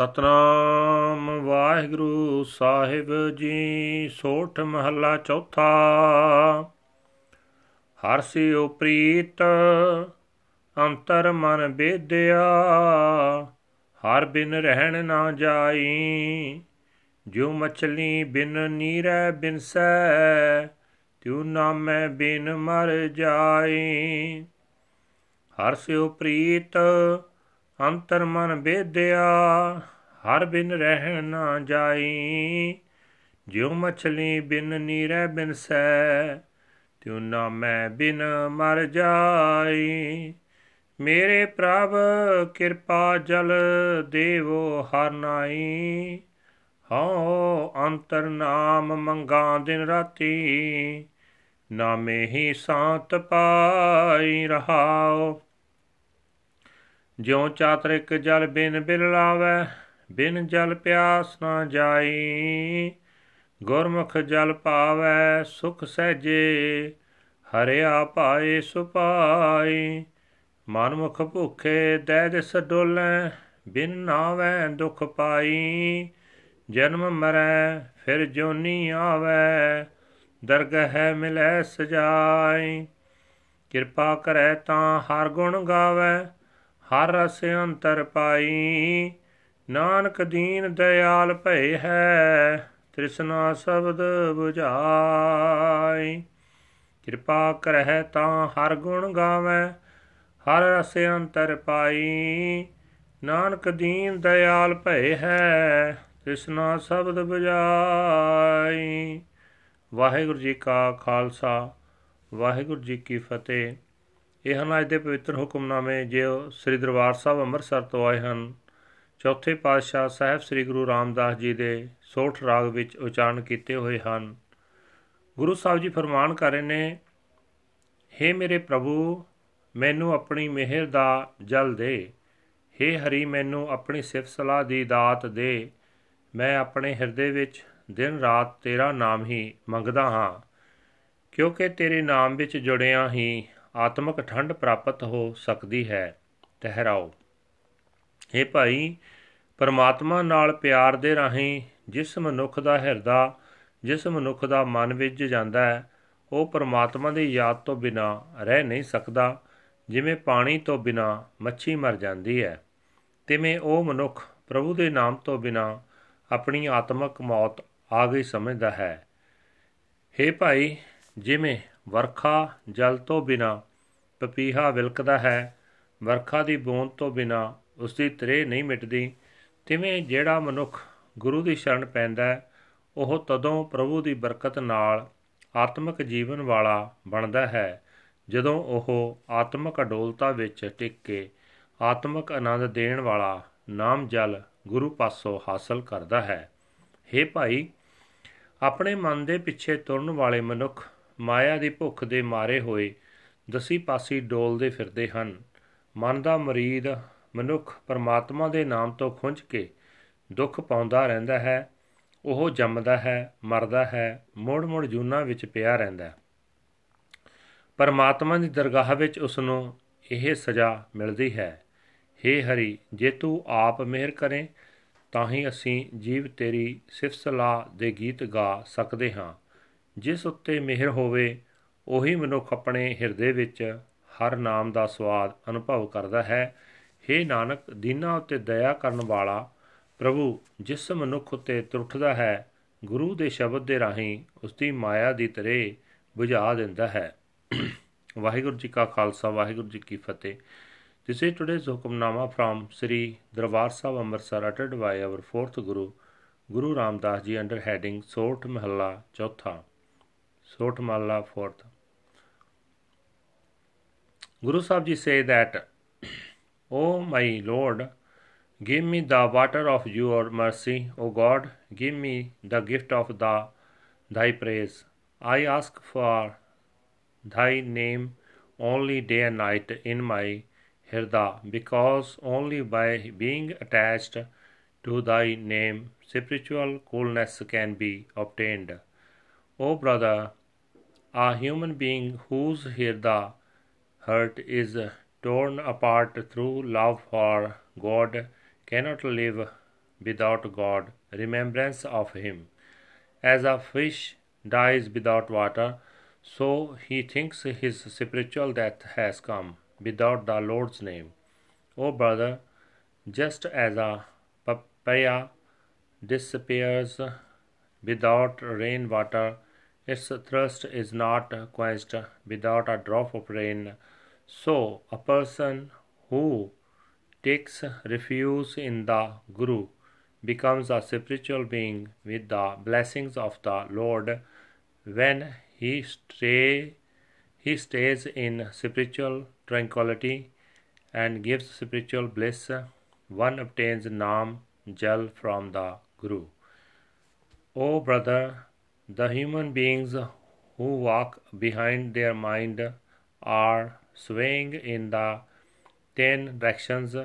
ਸਤਨਾਮ ਵਾਹਿਗੁਰੂ ਸਾਹਿਬ ਜੀ, ਸੋਠ ਮਹੱਲਾ ਚੌਥਾ। ਹਰ ਸਿਓ ਪ੍ਰੀਤ, ਅੰਤਰ ਮਨ ਬੇਦਿਆ, ਹਰ ਬਿਨ ਰਹਿਣ ਨਾ ਜਾਈ। ਜੋ ਮਛਲੀ ਬਿਨ ਨੀਰੈ ਬਿਨਸੈ, ਤਿਉ ਨਾਮੈ ਬਿਨ ਮਰ ਜਾਈ। ਹਰ ਸਿਓ ਪ੍ਰੀਤ ਅੰਤਰ ਮਨ ਬੇਦਿਆ, ਹਰ ਬਿਨ ਰਹਿ ਨਾ ਜਾਈ। ਜਿਉ ਮਛਲੀ ਬਿਨ ਨੀਰੇ ਬਿਨ ਸੈ, ਤਿਉ ਨਾ ਮੈਂ ਬਿਨ ਮਰ ਜਾਈ। ਮੇਰੇ ਪ੍ਰਭ, ਕਿਰਪਾ ਜਲ ਦੇਵੋ ਹਰ ਨਾਈ। ਹਉ ਅੰਤਰ ਨਾਮ ਮੰਗਾ ਦਿਨ ਰਾਤੀ, ਨਾਮੇ ਹੀ ਸਾਤ ਪਾਈ ਰਹਾਓ ਜਿਉ ਚਾਤਰਿਕ ਜਲ ਬਿਨ ਬਿਲ ਲਾਵੇ, ਬਿਨ ਜਲ ਪਿਆਸ ਨਾ ਜਾਈ। ਗੁਰਮੁਖ ਜਲ ਪਾਵੇ, ਸੁਖ ਸਹਜੇ, ਹਰਿਆ ਪਾਏ ਸੁਪਾਈ। ਮਨਮੁਖ ਭੁਖੇ ਦੈ ਦਿਸ ਡੋਲੇ ਬਿਨ ਨਾਵੇ ਦੁਖ ਪਾਈ। ਜਨਮ ਮਰੈ, ਫਿਰ ਜੋਨੀ ਆਵੇ, ਦਰਗਹਿ ਮਿਲੈ ਸਜਾਈ। ਕਿਰਪਾ ਕਰੈ ਤਾਂ ਹਰ ਗੁਣ ਗਾਵੇ ਹਰ ਰਸ ਅੰਤਰ ਪਾਈ, ਨਾਨਕ ਦੀਨ ਦਇਆਲ ਭਏ ਹੈ, ਤ੍ਰਿਸ਼ਨਾ ਸ਼ਬਦ 부ਝਾਈ ਕਿਰਪਾ ਕਰਹਿ ਤਾਂ ਹਰ ਗੁਣ ਗਾਵੇ, ਹਰ ਰਸ ਅੰਤਰ ਪਾਈ, ਨਾਨਕ ਦੀਨ ਦਇਆਲ ਭਏ ਹੈ, ਤ੍ਰਿਸ਼ਨਾ ਸ਼ਬਦ 부ਝਾਈ ਵਾਹਿਗੁਰੂ ਜੀ ਕਾ ਖਾਲਸਾ, ਵਾਹਿਗੁਰੂ ਜੀ ਕੀ ਫਤਿਹ। ਇਹ ਹਨ ਅੱਜ ਦੇ ਪਵਿੱਤਰ ਹੁਕਮਨਾਮੇ, ਜੋ ਸ੍ਰੀ ਦਰਬਾਰ ਸਾਹਿਬ ਅੰਮ੍ਰਿਤਸਰ ਤੋਂ ਆਏ ਹਨ। ਚੌਥੇ ਪਾਤਸ਼ਾਹ ਸਾਹਿਬ ਸ੍ਰੀ ਗੁਰੂ ਰਾਮਦਾਸ ਜੀ ਦੇ ਸੋਠ ਰਾਗ ਵਿੱਚ ਉਚਾਰਨ ਕੀਤੇ ਹੋਏ ਹਨ। ਗੁਰੂ ਸਾਹਿਬ ਜੀ ਫਰਮਾਨ ਕਰ ਰਹੇ ਨੇ हे ਮੇਰੇ ਪ੍ਰਭੂ, ਮੈਨੂੰ ਆਪਣੀ ਮਿਹਰ ਦਾ ਜਲ ਦੇ। हे ਹਰੀ, ਮੈਨੂੰ ਆਪਣੀ ਸਿਫਤ ਸਲਾਹ ਦੀ ਦਾਤ ਦੇ। ਮੈਂ ਆਪਣੇ ਹਿਰਦੇ ਵਿੱਚ ਦਿਨ ਰਾਤ ਤੇਰਾ ਨਾਮ ਹੀ ਮੰਗਦਾ ਹਾਂ, ਕਿਉਂਕਿ ਤੇਰੇ ਨਾਮ ਵਿੱਚ ਜੁੜਿਆ ਹੀ ਆਤਮਿਕ ਠੰਡ ਪ੍ਰਾਪਤ ਹੋ ਸਕਦੀ ਹੈ। ਤਹਿਰਾਓ ਇਹ ਭਾਈ, ਪਰਮਾਤਮਾ ਨਾਲ ਪਿਆਰ ਦੇ ਰਾਹੀਂ ਜਿਸ ਮਨੁੱਖ ਦਾ ਹਿਰਦਾ, ਜਿਸ ਮਨੁੱਖ ਦਾ ਮਨ ਵਿੱਚ ਜਾਂਦਾ ਹੈ, ਉਹ ਪਰਮਾਤਮਾ ਦੀ ਯਾਦ ਤੋਂ ਬਿਨਾ ਰਹਿ ਨਹੀਂ ਸਕਦਾ, ਜਿਵੇਂ ਪਾਣੀ ਤੋਂ ਬਿਨਾ ਮੱਛੀ ਮਰ ਜਾਂਦੀ ਹੈ। ਤਿਵੇਂ ਉਹ ਮਨੁੱਖ ਪ੍ਰਭੂ ਦੇ ਨਾਮ ਤੋਂ ਬਿਨਾ ਆਪਣੀ ਆਤਮਿਕ ਮੌਤ ਆ ਗਈ ਸਮਝਦਾ ਹੈ। हे ਭਾਈ, ਜਿਵੇਂ ਵਰਖਾ ਜਲ ਤੋਂ ਬਿਨਾ ਪਪੀਹਾ ਵਿਲਕਦਾ ਹੈ, ਵਰਖਾ ਦੀ ਬੂੰਦ ਤੋਂ ਬਿਨਾ ਉਸ ਦੀ ਤਰੇ ਨਹੀਂ ਮਿਟਦੀ, ਤਿਵੇਂ ਜਿਹੜਾ ਮਨੁੱਖ ਗੁਰੂ ਦੀ ਸ਼ਰਨ ਪੈਂਦਾ ਉਹ ਤਦੋਂ ਪ੍ਰਭੂ ਦੀ ਬਰਕਤ ਨਾਲ ਆਤਮਿਕ ਜੀਵਨ ਵਾਲਾ ਬਣਦਾ ਹੈ, ਜਦੋਂ ਉਹ ਆਤਮਿਕ ਅਡੋਲਤਾ ਵਿੱਚ ਟਿਕ ਕੇ ਆਤਮਿਕ ਆਨੰਦ ਦੇਣ ਵਾਲਾ ਨਾਮ ਜਲ ਗੁਰੂ ਪਾਸੋਂ ਹਾਸਲ ਕਰਦਾ ਹੈ। हे ਭਾਈ, ਆਪਣੇ ਮਨ ਦੇ ਪਿੱਛੇ ਤੁਰਨ ਵਾਲੇ ਮਨੁੱਖ ਮਾਇਆ ਦੀ ਭੁੱਖ ਦੇ ਮਾਰੇ ਹੋਏ ਦਸੀ ਪਾਸੀ ਡੋਲਦੇ ਫਿਰਦੇ ਹਨ। ਮਨ ਦਾ ਮਰੀਦ ਮਨੁੱਖ ਪਰਮਾਤਮਾ ਦੇ ਨਾਮ ਤੋਂ ਖੁੰਝ ਕੇ ਦੁੱਖ ਪਾਉਂਦਾ ਰਹਿੰਦਾ ਹੈ। ਉਹ ਜੰਮਦਾ ਹੈ, ਮਰਦਾ ਹੈ, ਮੋੜ-ਮੋੜ ਜੂਨਾ ਵਿੱਚ ਪਿਆ ਰਹਿੰਦਾ ਹੈ। ਪਰਮਾਤਮਾ ਦੀ ਦਰਗਾਹ ਵਿੱਚ ਉਸ ਨੂੰ ਇਹ ਸਜ਼ਾ ਮਿਲਦੀ ਹੈ। हे ਹਰੀ, ਜੇ ਤੂੰ ਆਪ ਮਿਹਰ ਕਰੇ, ਤਾਂ ਹੀ ਅਸੀਂ ਜੀਵ ਤੇਰੀ ਸਿਫਤ ਸਲਾਹ ਦੇ ਗੀਤ ਗਾ ਸਕਦੇ ਹਾਂ। ਜਿਸ ਉੱਤੇ ਮਿਹਰ ਹੋਵੇ ਉਹੀ ਮਨੁੱਖ ਆਪਣੇ ਹਿਰਦੇ ਵਿੱਚ ਹਰ ਨਾਮ ਦਾ ਸਵਾਦ ਅਨੁਭਵ ਕਰਦਾ ਹੈ। हे ਨਾਨਕ ਦੀਨਾ ਉਤੇ ਦਇਆ ਕਰਨ ਵਾਲਾ ਪ੍ਰਭੂ ਜਿਸ ਮਨੁੱਖ ਉਤੇ ਤਰੁੱਠਦਾ ਹੈ ਗੁਰੂ ਦੇ ਸ਼ਬਦ ਦੇ ਰਾਹੀਂ ਉਸ ਦੀ ਮਾਇਆ ਦੀ ਤਰੇ ਬੁਝਾ ਦਿੰਦਾ ਹੈ। ਵਾਹਿਗੁਰੂ ਜੀ ਕਾ ਖਾਲਸਾ ਵਾਹਿਗੁਰੂ ਜੀ ਕੀ ਫਤਿਹ। This is today's hukamnama from Sri Darbar Sahib Amritsar uttered by our fourth Guru, Guru Ramdas Ji under heading Sort Mahalla Chautha. Sort Mahalla fourth. Guru Sahib Ji say that, O my Lord, give me the water of your mercy, O God, give me the gift of the thy praise. I ask for thy name only day and night in my Hirda, because only by being attached to thy name spiritual coolness can be obtained. O brother, a human being whose Hirda heart is torn apart through love for God cannot live without God, remembrance of Him. As a fish dies without water, so he thinks his spiritual death has come without the Lord's name. O brother, just as a papaya disappears without rainwater, its thirst is not quenched without a drop of rain. So, a person who takes refuge in the Guru becomes a spiritual being with the blessings of the Lord. When he stay, he stays in spiritual tranquility and gives spiritual bliss. One obtains Nam Jal from the Guru. O brother, the human beings who walk behind their mind are swaying in the ten directions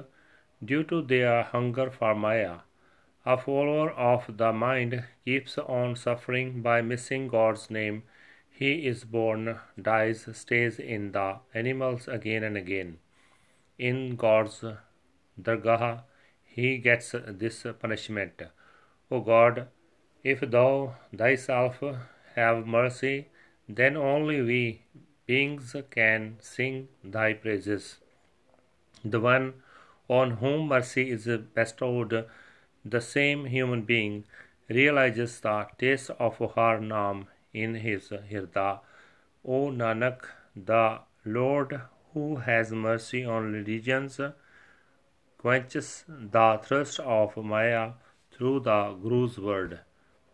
due to their hunger for Maya. A follower of the mind keeps on suffering by missing God's name. He is born, dies, stays in the animals again and again. In God's dargah, he gets this punishment. O God, if thou thyself have mercy, then only we beings can sing thy praises. The one on whom mercy is bestowed, the same human being, realizes the taste of Har Nam in his hirda. O Nanak, the Lord who has mercy on religions quenches the thirst of Maya through the Guru's word.